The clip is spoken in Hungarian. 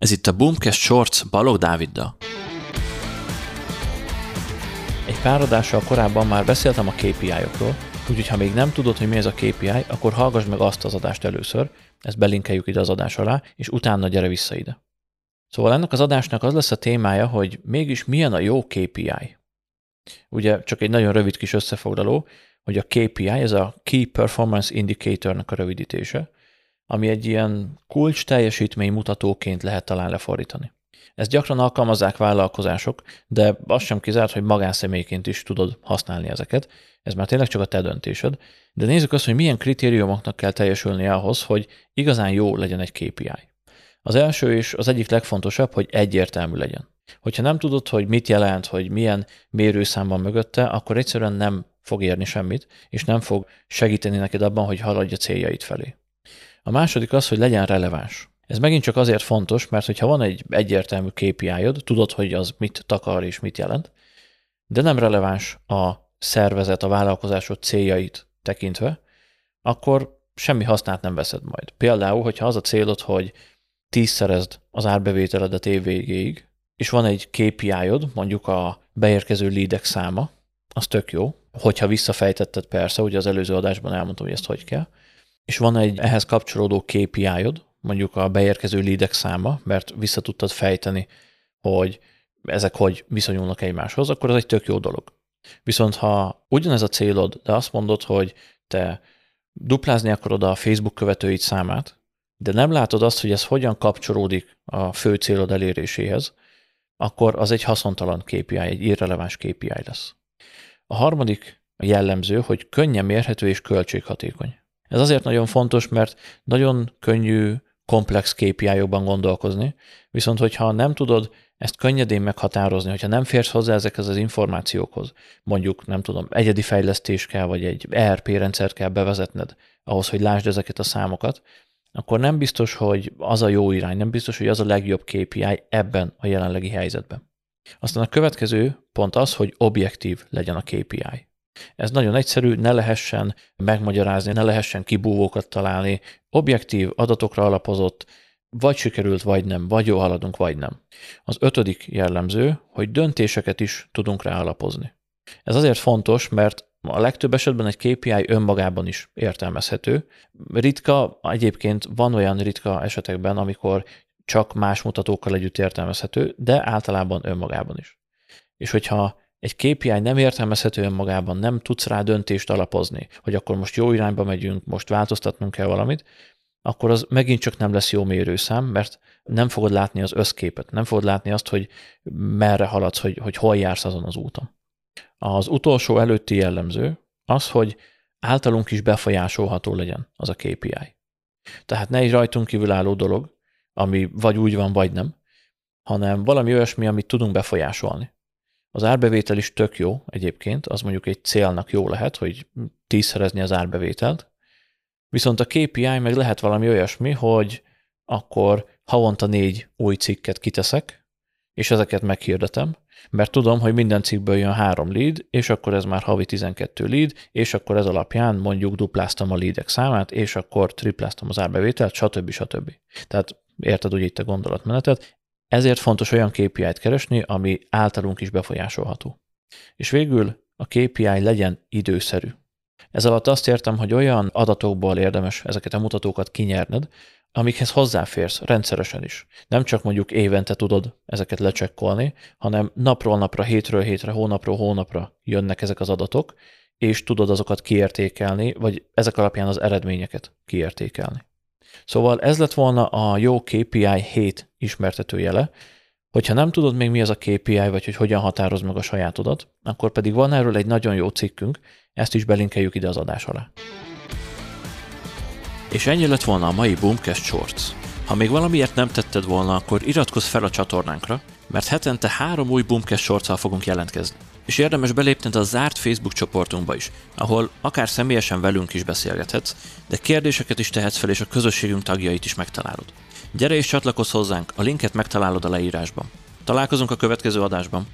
Ez itt a Boomcast Shorts Balog Dáviddal. Egy pár adással korábban már beszéltem a KPI-okról, úgyhogy ha még nem tudod, hogy mi ez a KPI, akkor hallgass meg azt az adást először, ezt belinkeljük ide az adás alá, és utána gyere vissza ide. Szóval ennek az adásnak az lesz a témája, hogy mégis milyen a jó KPI. Ugye csak egy nagyon rövid kis összefoglaló, hogy a KPI, ez a Key Performance Indicator-nak a rövidítése, ami egy ilyen kulcs teljesítmény mutatóként lehet talán lefordítani. Ezt gyakran alkalmazzák vállalkozások, de az sem kizárt, hogy magánszemélyként is tudod használni ezeket. Ez már tényleg csak a te döntésed. De nézzük azt, hogy milyen kritériumoknak kell teljesülni ahhoz, hogy igazán jó legyen egy KPI. Az első és az egyik legfontosabb, hogy egyértelmű legyen. Hogyha nem tudod, hogy mit jelent, hogy milyen mérőszám van mögötte, akkor egyszerűen nem fog érni semmit, és nem fog segíteni neked abban, hogy haladj a céljait felé. A második az, hogy legyen releváns. Ez megint csak azért fontos, mert hogyha van egy egyértelmű KPI-od, tudod, hogy az mit takar és mit jelent, de nem releváns a szervezet, a vállalkozásod céljait tekintve, akkor semmi hasznát nem veszed majd. Például, hogyha az a célod, hogy tízszerezd az árbevételedet év végéig, és van egy KPI-od, mondjuk a beérkező leadek száma, az tök jó, hogyha visszafejtetted persze, ugye az előző adásban elmondtam, hogy ezt hogy kell, és van egy ehhez kapcsolódó KPI-od, mondjuk a beérkező leadek száma, mert vissza tudtad fejteni, hogy ezek hogy viszonyulnak egymáshoz, akkor ez egy tök jó dolog. Viszont ha ugyanez a célod, de azt mondod, hogy te duplázni akarod a Facebook követőid számát, de nem látod azt, hogy ez hogyan kapcsolódik a fő célod eléréséhez, akkor az egy haszontalan KPI, egy irreleváns KPI lesz. A harmadik jellemző, hogy könnyen mérhető és költséghatékony. Ez azért nagyon fontos, mert nagyon könnyű komplex KPI-okban gondolkozni, viszont hogyha nem tudod ezt könnyedén meghatározni, hogyha nem férsz hozzá ezekhez az információkhoz, mondjuk nem tudom, egyedi fejlesztés kell, vagy egy ERP rendszert kell bevezetned ahhoz, hogy lásd ezeket a számokat, akkor nem biztos, hogy az a jó irány, nem biztos, hogy az a legjobb KPI ebben a jelenlegi helyzetben. Aztán a következő pont az, hogy objektív legyen a KPI. Ez nagyon egyszerű, ne lehessen megmagyarázni, ne lehessen kibúvókat találni, objektív, adatokra alapozott, vagy sikerült, vagy nem, vagy jó haladunk, vagy nem. Az ötödik jellemző, hogy döntéseket is tudunk rá alapozni. Ez azért fontos, mert a legtöbb esetben egy KPI önmagában is értelmezhető. Ritka, egyébként van olyan ritka esetekben, amikor csak más mutatókkal együtt értelmezhető, de általában önmagában is. És hogyha egy KPI nem értelmezhető önmagában, nem tudsz rá döntést alapozni, hogy akkor most jó irányba megyünk, most változtatnunk kell valamit, akkor az megint csak nem lesz jó mérőszám, mert nem fogod látni az összképet, nem fogod látni azt, hogy merre haladsz, hogy, hogy hol jársz azon az úton. Az utolsó előtti jellemző az, hogy általunk is befolyásolható legyen az a KPI. Tehát ne egy rajtunk kívülálló dolog, ami vagy úgy van, vagy nem, hanem valami olyasmi, amit tudunk befolyásolni. Az árbevétel is tök jó egyébként, az mondjuk egy célnak jó lehet, hogy tízszerezni az árbevételt, viszont a KPI meg lehet valami olyasmi, hogy akkor havonta négy új cikket kiteszek, és ezeket meghirdetem, mert tudom, hogy minden cikkből jön három lead, és akkor ez már havi 12 lead, és akkor ez alapján mondjuk dupláztam a leadek számát, és akkor tripláztam az árbevételt, stb. stb. Tehát érted ugye itt a gondolatmenetet, ezért fontos olyan KPI-t keresni, ami általunk is befolyásolható. És végül a KPI legyen időszerű. Ez alatt azt értem, hogy olyan adatokból érdemes ezeket a mutatókat kinyerned, amikhez hozzáférsz rendszeresen is. Nem csak mondjuk évente tudod ezeket lecsekkolni, hanem napról napra, hétről hétre, hónapról hónapra jönnek ezek az adatok, és tudod azokat kiértékelni, vagy ezek alapján az eredményeket kiértékelni. Szóval ez lett volna a jó KPI 7 ismertetőjele. Hogyha nem tudod még mi az a KPI, vagy hogy hogyan határoz meg a sajátodat, akkor pedig van erről egy nagyon jó cikkünk, ezt is belinkeljük ide az adás alá. És ennyi lett volna a mai Boomcast Shorts. Ha még valamiért nem tetted volna, akkor iratkozz fel a csatornánkra, mert hetente három új Boomcast shorts fogunk jelentkezni. És érdemes belépned a zárt Facebook csoportunkba is, ahol akár személyesen velünk is beszélgethetsz, de kérdéseket is tehetsz fel, és a közösségünk tagjait is megtalálod. Gyere és csatlakozz hozzánk, a linket megtalálod a leírásban. Találkozunk a következő adásban.